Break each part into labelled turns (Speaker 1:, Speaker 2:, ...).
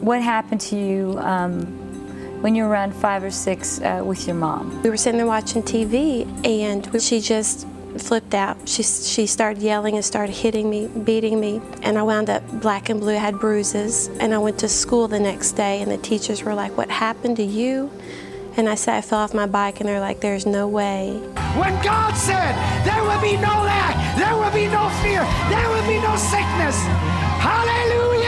Speaker 1: what happened to you um, when you were around five or six uh, with your mom?
Speaker 2: We were sitting there watching TV, and she just flipped out. She, she started yelling and started hitting me, beating me, and I wound up black and blue, had bruises. And I went to school the next day, and the teachers were like, What happened to you? And I said, I fell off my bike, and they're like, There's no way.
Speaker 3: When God said, There will be no lack, there will be no fear, there will be no sickness. Hallelujah!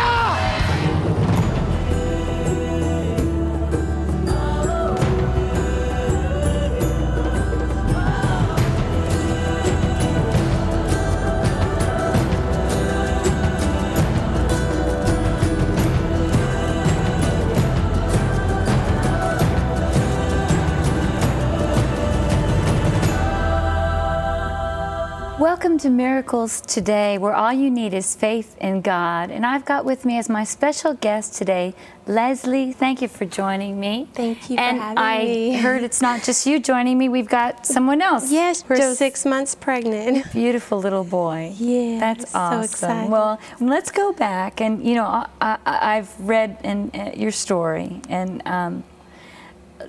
Speaker 1: To Miracles Today, where all you need is faith in God. And I've got with me as my special guest today, Leslie. Thank you for joining me.
Speaker 2: Thank you for
Speaker 1: and I
Speaker 2: me.
Speaker 1: heard it's not just you joining me, we've got someone else.
Speaker 2: Yes, we're six months pregnant.
Speaker 1: Beautiful little boy.
Speaker 2: Yeah,
Speaker 1: That's
Speaker 2: so
Speaker 1: awesome.
Speaker 2: excited.
Speaker 1: Well, let's go back. And, you know, I, I, I've read in, uh, your story. And um,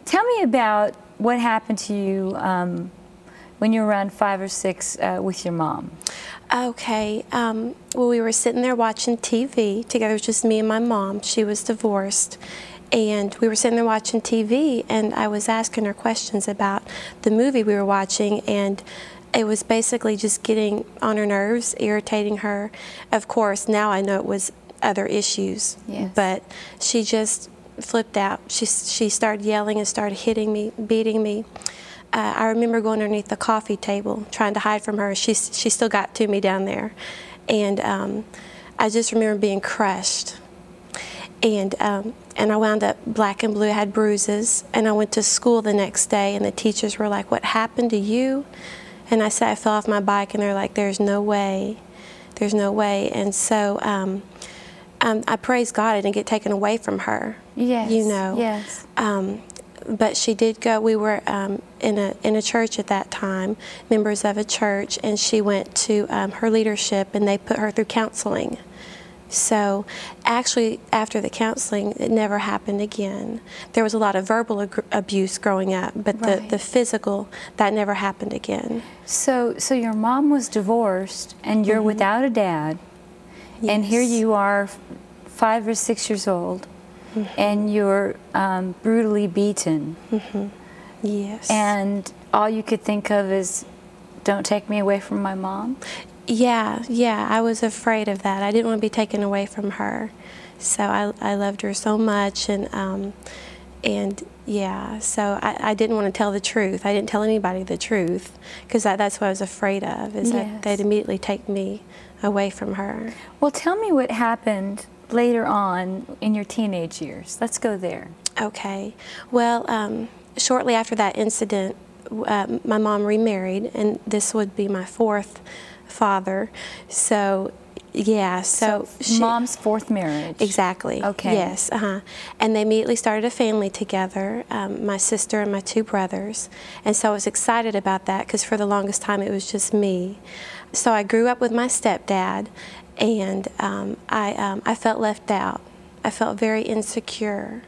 Speaker 1: tell me about what happened to you um, when you were around five or six uh, with your mom.
Speaker 2: Okay. Um, well, we were sitting there watching TV together. It was just me and my mom. She was divorced. And we were sitting there watching TV, and I was asking her questions about the movie we were watching, and it was basically just getting on her nerves, irritating her. Of course, now I know it was other issues,
Speaker 1: Yes.
Speaker 2: but she just flipped out. She, she started yelling and started hitting me, beating me. Uh, I remember going underneath the coffee table trying to hide from her. She, she still got to me down there. And um, I just remember being crushed. And, um, and I wound up black and blue, I had bruises. And I went to school the next day, and the teachers were like, What happened to you? And I said, I fell off my bike, and they're like, There's no way. There's no way. And so um, um, I praise God I didn't get taken away from her.
Speaker 1: Yes.
Speaker 2: You know.
Speaker 1: Yes.
Speaker 2: Um, but she did go. We were um, in a in a church at that time, members of a church, and she went to um, her leadership, and they put her through counseling. So, actually, after the counseling, it never happened again. There was a lot of verbal ag- abuse growing up, but
Speaker 1: Right.
Speaker 2: the, the physical that never happened again.
Speaker 1: So, so your mom was divorced, and you're without a dad, and here
Speaker 2: Mm-hmm.
Speaker 1: You are, five or six years old,
Speaker 2: Mm-hmm.
Speaker 1: and you're um, brutally beaten,
Speaker 2: Yes.
Speaker 1: and all you could think of is, "Don't take me away from my mom."
Speaker 2: Yeah, yeah, I was afraid of that. I didn't want to be taken away from her, so I, I loved her so much, and um, and yeah, so I, I didn't want to tell the truth. I didn't tell anybody the truth because that, that's what I was afraid of is
Speaker 1: Yes.
Speaker 2: that they'd immediately take me away from her.
Speaker 1: Well, tell me what happened later on in your teenage years. Let's go there.
Speaker 2: Okay, well, um, shortly after that incident, uh, my mom remarried, and this would be my fourth father. So, yeah, so, she-
Speaker 1: mom's fourth marriage.
Speaker 2: Exactly.
Speaker 1: Okay.
Speaker 2: Yes. Uh huh. And they immediately started a family together. Um, my sister and my two brothers, and so I was excited about that because for the longest time it was just me. So I grew up with my stepdad, and um, I um, I felt left out. I felt very insecure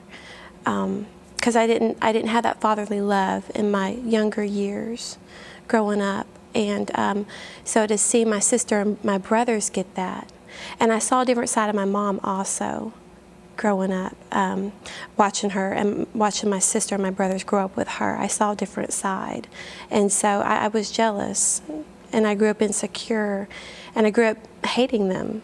Speaker 2: because I didn't I didn't have that fatherly love in my younger years, growing up, and um, so to see my sister and my brothers get that, and I saw a different side of my mom also, growing up, um, watching her and watching my sister and my brothers grow up with her. I saw a different side, and so I, I was jealous, and I grew up insecure, and I grew up hating them,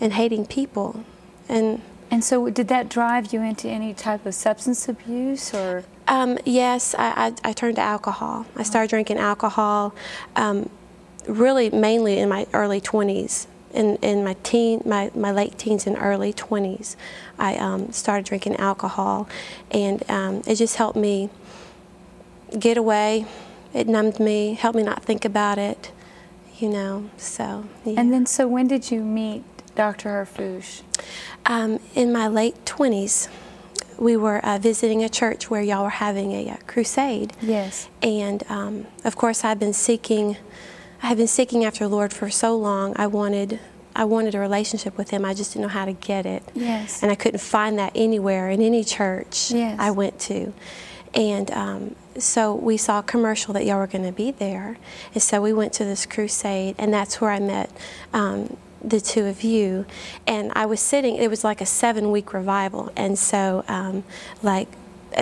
Speaker 2: and hating people, and
Speaker 1: And so, did that drive you into any type of substance abuse, or?
Speaker 2: Um, yes, I, I, I turned to alcohol. I started drinking alcohol, um, really mainly in my early 20s. In, in my teen, my, my late teens and early 20s, I um, started drinking alcohol, and um, it just helped me get away. It numbed me, helped me not think about it, you know. So, yeah.
Speaker 1: And then, so when did you meet Dr. Harfouche?
Speaker 2: Um, in my late 20s, we were uh, visiting a church where y'all were having a, uh crusade.
Speaker 1: Yes.
Speaker 2: And um, of course, I've been seeking, I have been seeking after the Lord for so long. I wanted, I wanted a relationship with Him. I just didn't know how to get it.
Speaker 1: Yes.
Speaker 2: And I couldn't find that anywhere in any church
Speaker 1: Yes.
Speaker 2: I went to. And um, so we saw a commercial that y'all were going to be there. And so we went to this crusade, and that's where I met um, the two of you. And I was sitting, it was like a seven week revival. And so, um, like,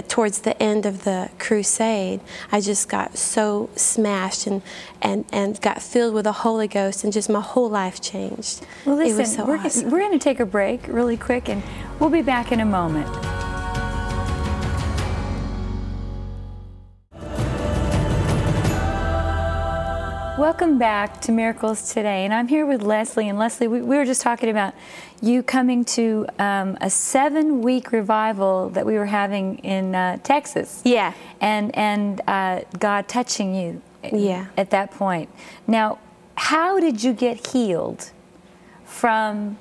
Speaker 2: towards the end of the crusade, I just got so smashed and, and, and got filled with the Holy Ghost, and just my whole life changed.
Speaker 1: Well, listen,
Speaker 2: it was so
Speaker 1: we're,
Speaker 2: awesome.
Speaker 1: we're going to take a break really quick, and we'll be back in a moment. Welcome back to Miracles Today, and I'm here with Leslie. And Leslie, we, we were just talking about you coming to um, a seven-week revival that we were having in uh, Texas.
Speaker 2: Yeah.
Speaker 1: and and uh, God touching you.
Speaker 2: Yeah.
Speaker 1: At that point, now, how did you get healed from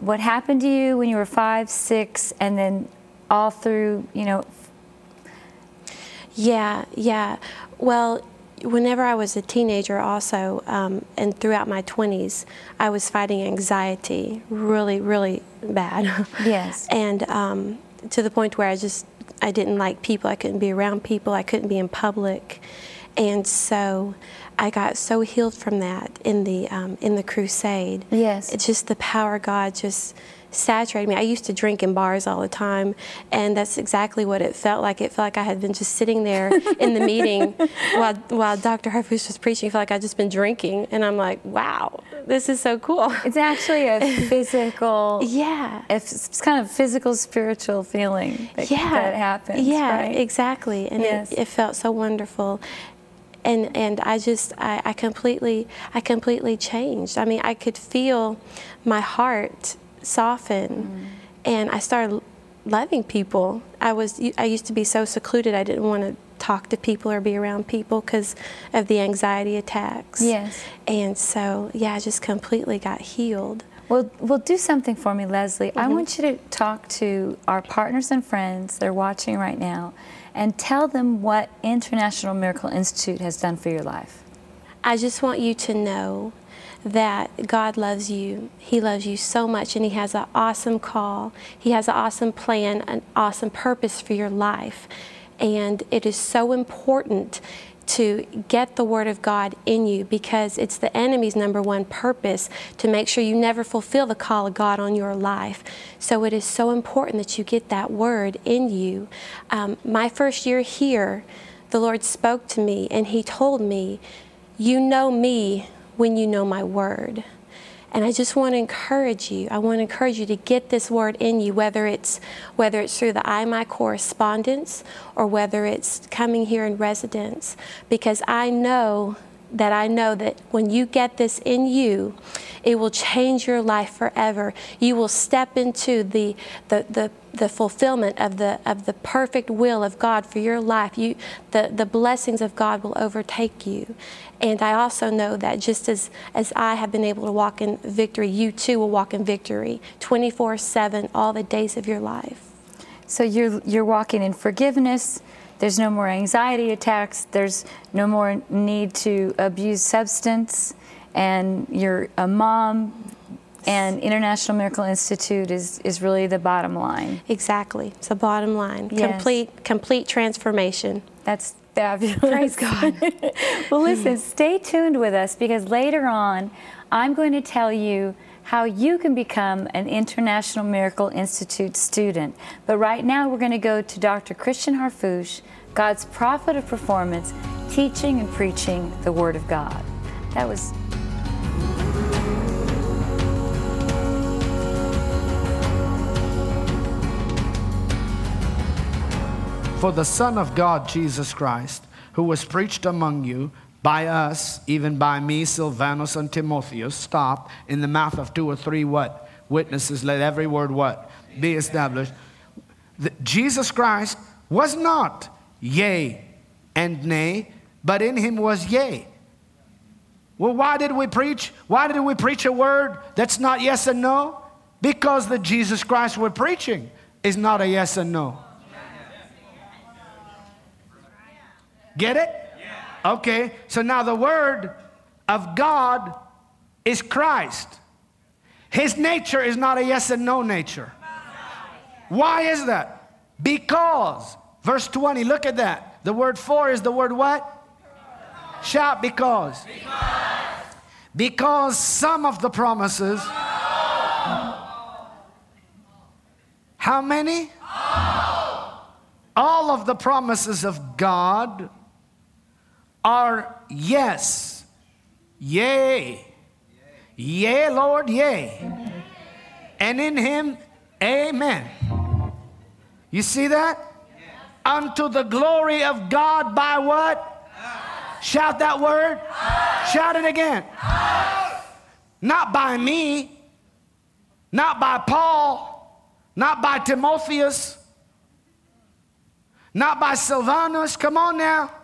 Speaker 1: what happened to you when you were five, six, and then all through, you know?
Speaker 2: Yeah, yeah. Well, whenever I was a teenager, also, um, and throughout my 20s, I was fighting anxiety really, really bad.
Speaker 1: Yes.
Speaker 2: and um, to the point where I just I didn't like people. I couldn't be around people. I couldn't be in public, and so I got so healed from that in the um, in the crusade.
Speaker 1: Yes.
Speaker 2: It's just the power of God just saturated me. I used to drink in bars all the time, and that's exactly what it felt like. It felt like I had been just sitting there in the meeting while, while Dr. Harfouche was preaching. It felt like I'd just been drinking, and I'm like, wow, this is so cool.
Speaker 1: It's actually a physical.
Speaker 2: yeah.
Speaker 1: It's, it's kind of physical, spiritual feeling that,
Speaker 2: yeah,
Speaker 1: that happens.
Speaker 2: Yeah,
Speaker 1: right?
Speaker 2: exactly, and
Speaker 1: Yes.
Speaker 2: it, it felt so wonderful. And and I just I, I completely I completely changed. I mean, I could feel my heart soften,
Speaker 1: Mm.
Speaker 2: and I started loving people. I was I used to be so secluded. I didn't want to talk to people or be around people because of the anxiety attacks.
Speaker 1: Yes.
Speaker 2: And so yeah, I just completely got healed.
Speaker 1: Well, well, do something for me, Leslie.
Speaker 2: Mm-hmm.
Speaker 1: I want you to talk to our partners and friends. They're watching right now, and tell them what International Miracle Institute has done for your life.
Speaker 2: I just want you to know that God loves you. He loves you so much, and He has an awesome call. He has an awesome plan, an awesome purpose for your life. And it is so important to get the Word of God in you because it's the enemy's number one purpose to make sure you never fulfill the call of God on your life. So it is so important that you get that Word in you. Um, my first year here, the Lord spoke to me and He told me, You know me when you know my Word. And I just want to encourage you. I want to encourage you to get this word in you, whether it's whether it's through the IMI correspondence or whether it's coming here in residence, because I know that I know that when you get this in you, it will change your life forever. You will step into the the, the the fulfillment of the of the perfect will of God for your life. You the, the blessings of God will overtake you. And I also know that just as, as I have been able to walk in victory, you too will walk in victory 24 7 all the days of your life.
Speaker 1: So you're you're walking in forgiveness. There's no more anxiety attacks. There's no more need to abuse substance, and you're a mom. And International Miracle Institute is, is really the bottom line.
Speaker 2: Exactly. It's the bottom line.
Speaker 1: Yes.
Speaker 2: Complete complete transformation.
Speaker 1: That's fabulous.
Speaker 2: Praise God.
Speaker 1: well, listen, stay tuned with us because later on, I'm going to tell you how you can become an International Miracle Institute student. But right now, we're going to go to Dr. Christian Harfouche, God's prophet of performance, teaching and preaching the Word of God. That was
Speaker 3: For the Son of God, Jesus Christ, who was preached among you by us, even by me, Silvanus and Timotheus, stop in the mouth of two or three what? Witnesses, let every word what? Be established. The- Jesus Christ was not yea and nay, but in him was yea. Well, why did we preach? Why did we preach a word that's not yes and no? Because the Jesus Christ we're preaching is not a yes and no. Get it? Okay, so now the Word of God is Christ. His nature is not a yes and no nature. Why is that? Because, verse 20, look at that. The word for is the word what? Shout because. Because, because some of the promises. How many? All of the promises of God are yes. Yea. Yea, Lord, yea. And in him, amen. You see that? Unto the glory of God by what? Shout that word. Shout it again. Not by me, not by Paul, not by Timotheus, not by Silvanus. Come on now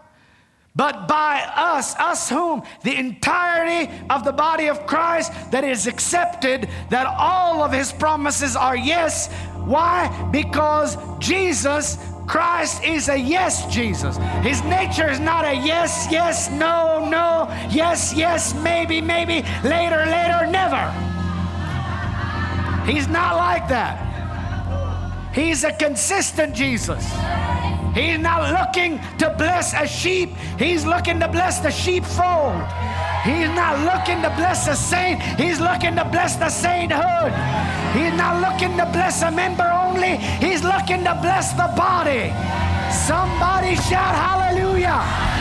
Speaker 3: but by us, us whom? The entirety of the body of Christ that is accepted, that all of his promises are yes. Why? Because Jesus Christ is a yes Jesus. His nature is not a yes, yes, no, no, yes, yes, maybe, maybe, later, later, never. He's not like that. He's a consistent Jesus. He's not looking to bless a sheep, he's looking to bless the sheepfold. He's not looking to bless a saint, he's looking to bless the sainthood. He's not looking to bless a member only, he's looking to bless the body. Somebody shout hallelujah.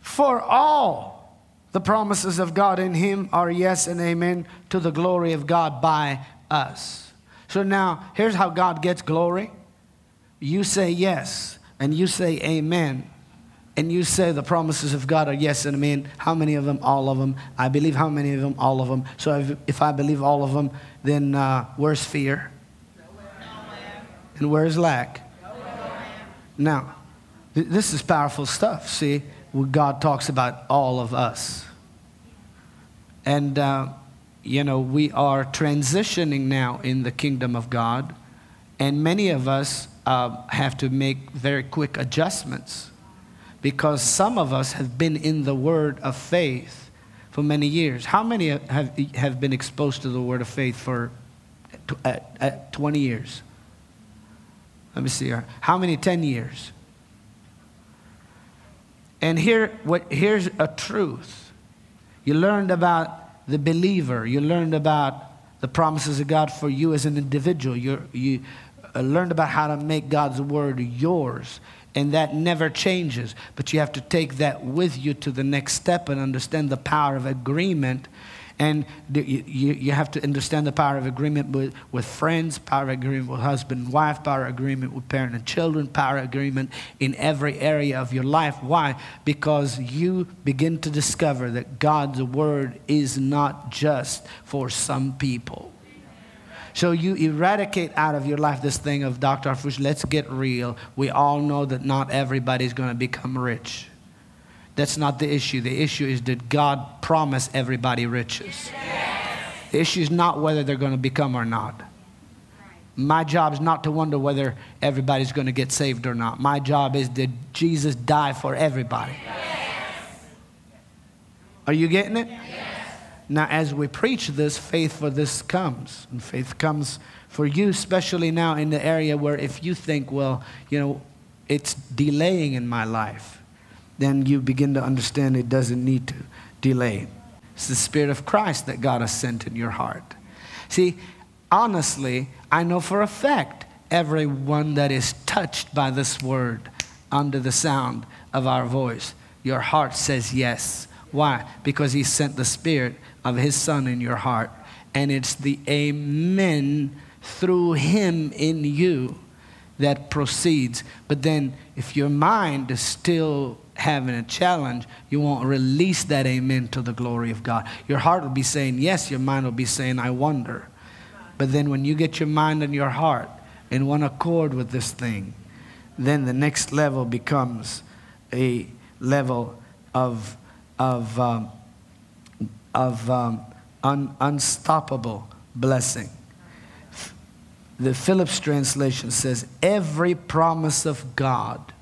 Speaker 3: For all the promises of God in Him are yes and amen to the glory of God by us. So now, here's how God gets glory. You say yes, and you say amen, and you say the promises of God are yes and amen. How many of them? All of them. I believe how many of them? All of them. So if, if I believe all of them, then uh, where's fear? And where's lack? Now, th- this is powerful stuff. See, God talks about all of us. And uh, you know, we are transitioning now in the kingdom of God, and many of us uh, have to make very quick adjustments because some of us have been in the word of faith for many years. How many have, have been exposed to the word of faith for at, at uh, uh, 20 years? Let me see here. How many? 10 years. And here, what, here's a truth. You learned about the believer. You learned about the promises of God for you as an individual. you you uh, learned about how to make God's word yours. And that never changes. But you have to take that with you to the next step and understand the power of agreement and you, you have to understand the power of agreement with, with friends, power of agreement with husband and wife, power of agreement with parent and children, power of agreement in every area of your life. Why? Because you begin to discover that God's word is not just for some people. So you eradicate out of your life this thing of Dr. Harfouche, let's get real. We all know that not everybody's going to become rich. That's not the issue. The issue is did God promise everybody riches? Yes. The issue is not whether they're going to become or not. My job is not to wonder whether everybody's going to get saved or not. My job is did Jesus die for everybody? Yes. Are you getting it? Yes. Now, as we preach this, faith for this comes. And faith comes for you, especially now in the area where if you think, well, you know, it's delaying in my life then you begin to understand it doesn't need to delay. It's the Spirit of Christ that God has sent in your heart. See, honestly, I know for a fact everyone that is touched by this word under the sound of our voice, your heart says yes. Why? Because He sent the Spirit of His Son in your heart. And it's the Amen through Him in you that proceeds. But then, if your mind is still having a challenge, you won't release that amen to the glory of God. Your heart will be saying yes, your mind will be saying, I wonder. But then when you get your mind and your heart in one accord with this thing, then the next level becomes a level of, of, um, of um, un, unstoppable blessing. The Phillips translation says, Every promise of God,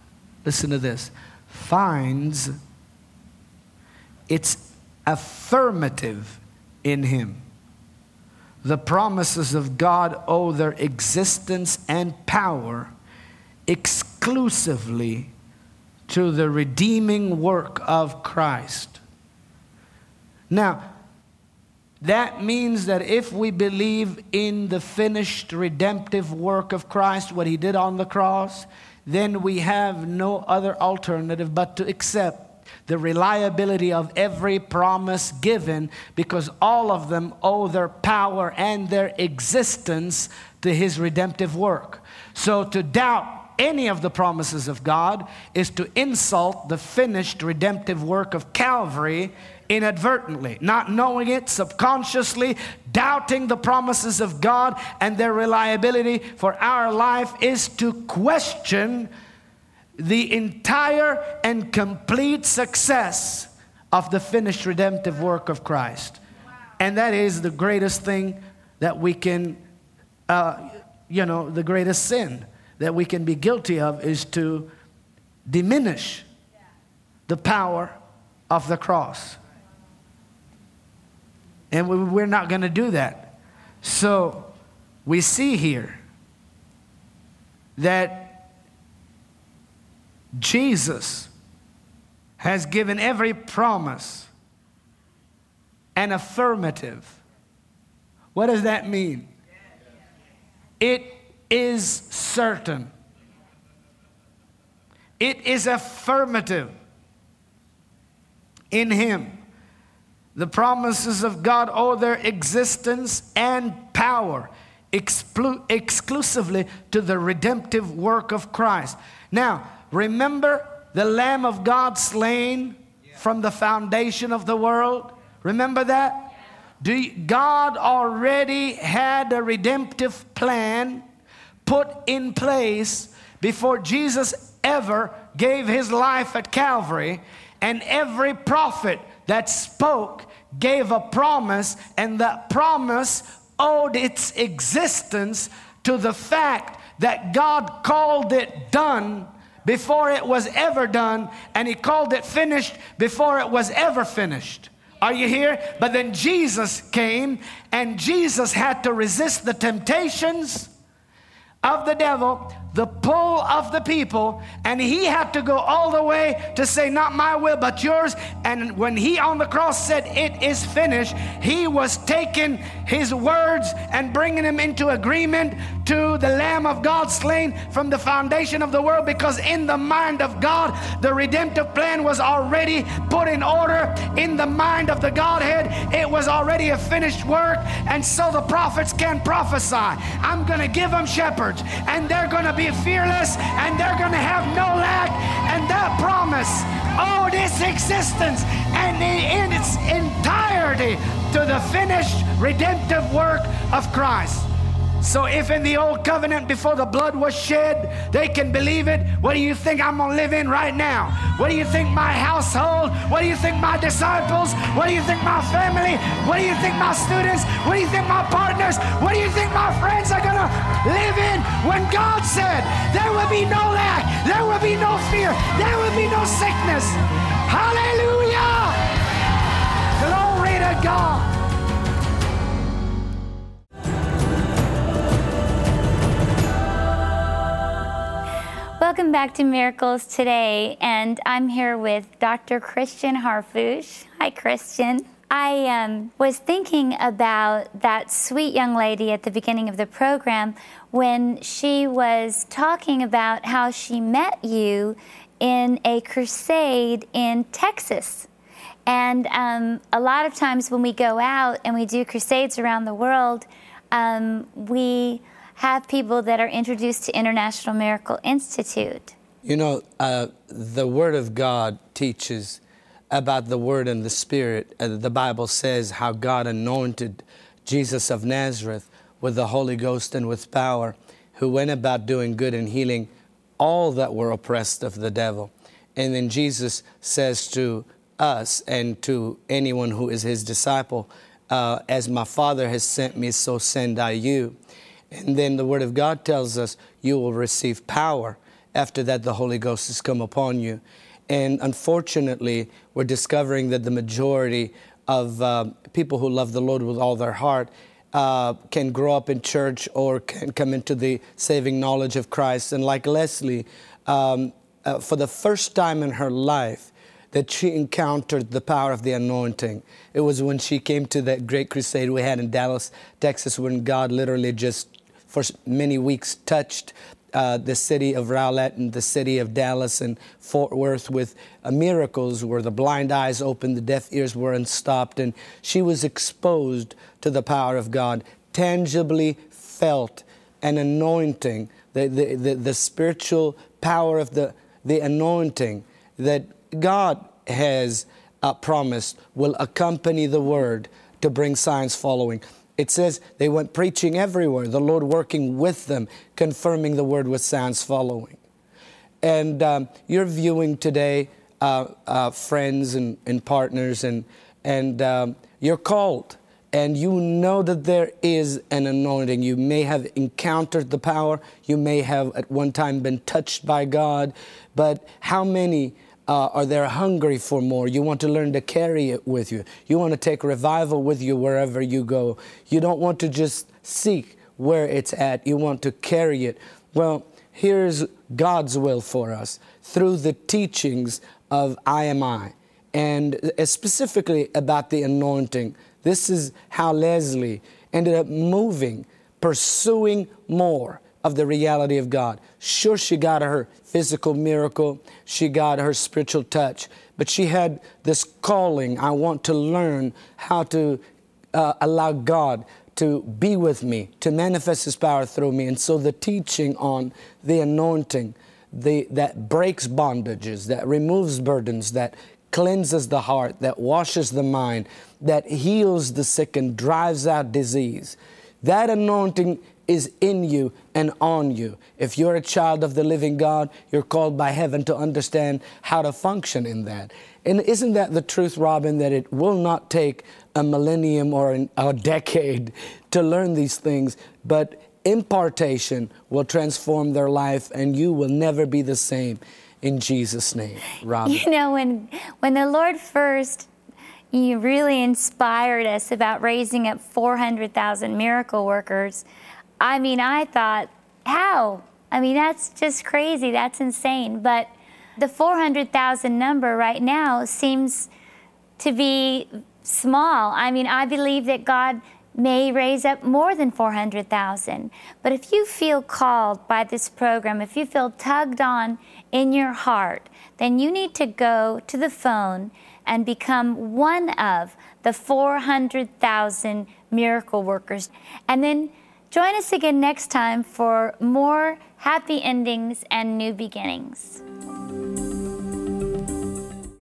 Speaker 3: listen to this, finds it's affirmative in Him. The promises of God owe their existence and power exclusively to the redeeming work of Christ. Now, that means that if we believe in the finished redemptive work of Christ, what he did on the cross, then we have no other alternative but to accept the reliability of every promise given because all of them owe their power and their existence to his redemptive work. So to doubt any of the promises of God is to insult the finished redemptive work of Calvary inadvertently, not knowing it, subconsciously, doubting the promises of God and their reliability for our life is to question the entire and complete success of the finished redemptive work of Christ. And that is the greatest thing that we can, uh, you know, the greatest sin that we can be guilty of is to diminish the power of the cross. And we're not going to do that. So we see here that Jesus has given every promise an affirmative. What does that mean? It is certain. It is affirmative in Him. The promises of God owe their existence and power exclu- exclusively to the redemptive work of Christ. Now, remember the Lamb of God slain from the foundation of the world? Remember that? You, God already had a redemptive plan put in place before Jesus ever gave his life at Calvary, and every prophet that spoke gave a promise, and that promise owed its existence to the fact that God called it done before it was ever done, and He called it finished before it was ever finished. Are you here? But then Jesus came, and Jesus had to resist the temptations of the devil, the pull of the people, and he had to go all the way to say, Not my will, but yours. And when he on the cross said, It is finished, he was taking his words and bringing them into agreement to the Lamb of God slain from the foundation of the world because in the mind of God, the redemptive plan was already put in order in the mind of the Godhead. It was already a finished work, and so the prophets can prophesy. I'm going to give them shepherds, and they're going to be fearless, and they're going to have no lack, and that promise owed this existence and in its entirety to the finished redemptive work of Christ. So if in the old covenant before the blood was shed, they can believe it, what do you think I'm going to live in right now? What do you think my household? What do you think my disciples? What do you think my family? What do you think my students? What do you think my partners? What do you think my friends are going to live in when God said there will be no lack, there will be no fear, there will be no sickness? Hallelujah! Glory to God.
Speaker 1: Welcome back to Miracles Today, and I'm here with Dr. Christian Harfouche. Hi, Christian. I um, was thinking about that sweet young lady at the beginning of the program when she was talking about how she met you in a crusade in Texas. And um, a lot of times when we go out and we do crusades around the world, um, we have people that are introduced to International Miracle Institute.
Speaker 4: You know, uh, the Word of God teaches about the Word and the Spirit. Uh, the Bible says how God anointed Jesus of Nazareth with the Holy Ghost and with power, who went about doing good and healing all that were oppressed of the devil. And then Jesus says to us and to anyone who is his disciple, uh, As my Father has sent me, so send I you. And then the Word of God tells us you will receive power. After that, the Holy Ghost has come upon you.
Speaker 3: And unfortunately, we're discovering that the majority of uh, people who love the Lord with all their heart uh, can grow up in church or can come into the saving knowledge of Christ. And like Leslie, um, uh, for the first time in her life, that she encountered the power of the anointing. It was when she came to that great crusade we had in Dallas, Texas, when God literally just for many weeks touched uh, the city of Rowlett and the city of Dallas and Fort Worth with uh, miracles where the blind eyes opened, the deaf ears were unstopped, and she was exposed to the power of God, tangibly felt an anointing, the, the, the, the spiritual power of the, the anointing that God has uh, promised will accompany the word to bring signs following. It says they went preaching everywhere, the Lord working with them, confirming the word with signs following. And um, you're viewing today uh, uh, friends and, and, partners, and, and um, you're called. And you know that there is an anointing. You may have encountered the power. You may have at one time been touched by God. But how many uh, or they're hungry for more. You want to learn to carry it with you. You want to take revival with you wherever you go. You don't want to just seek where it's at, you want to carry it. Well, here's God's will for us through the teachings of IMI and specifically about the anointing. This is how Leslie ended up moving, pursuing more of the reality of God. Sure, she got her physical miracle, she got her spiritual touch, but she had this calling I want to learn how to uh, allow God to be with me, to manifest His power through me. And so the teaching on the anointing the, that breaks bondages, that removes burdens, that cleanses the heart, that washes the mind, that heals the sick and drives out disease. That anointing is in you and on you. If you're a child of the living God, you're called by heaven to understand how to function in that. And isn't that the truth, Robin, that it will not take a millennium or an, a decade to learn these things, but impartation will transform their life and you will never be the same in Jesus' name, Robin.
Speaker 1: You know, when, when the Lord first you really inspired us about raising up 400,000 miracle workers, I mean, I thought, how? I mean, that's just crazy. That's insane. But the 400,000 number right now seems to be small. I mean, I believe that God may raise up more than 400,000. But if you feel called by this program, if you feel tugged on in your heart, then you need to go to the phone and become one of the 400,000 miracle workers. And then Join us again next time for more happy endings and new beginnings.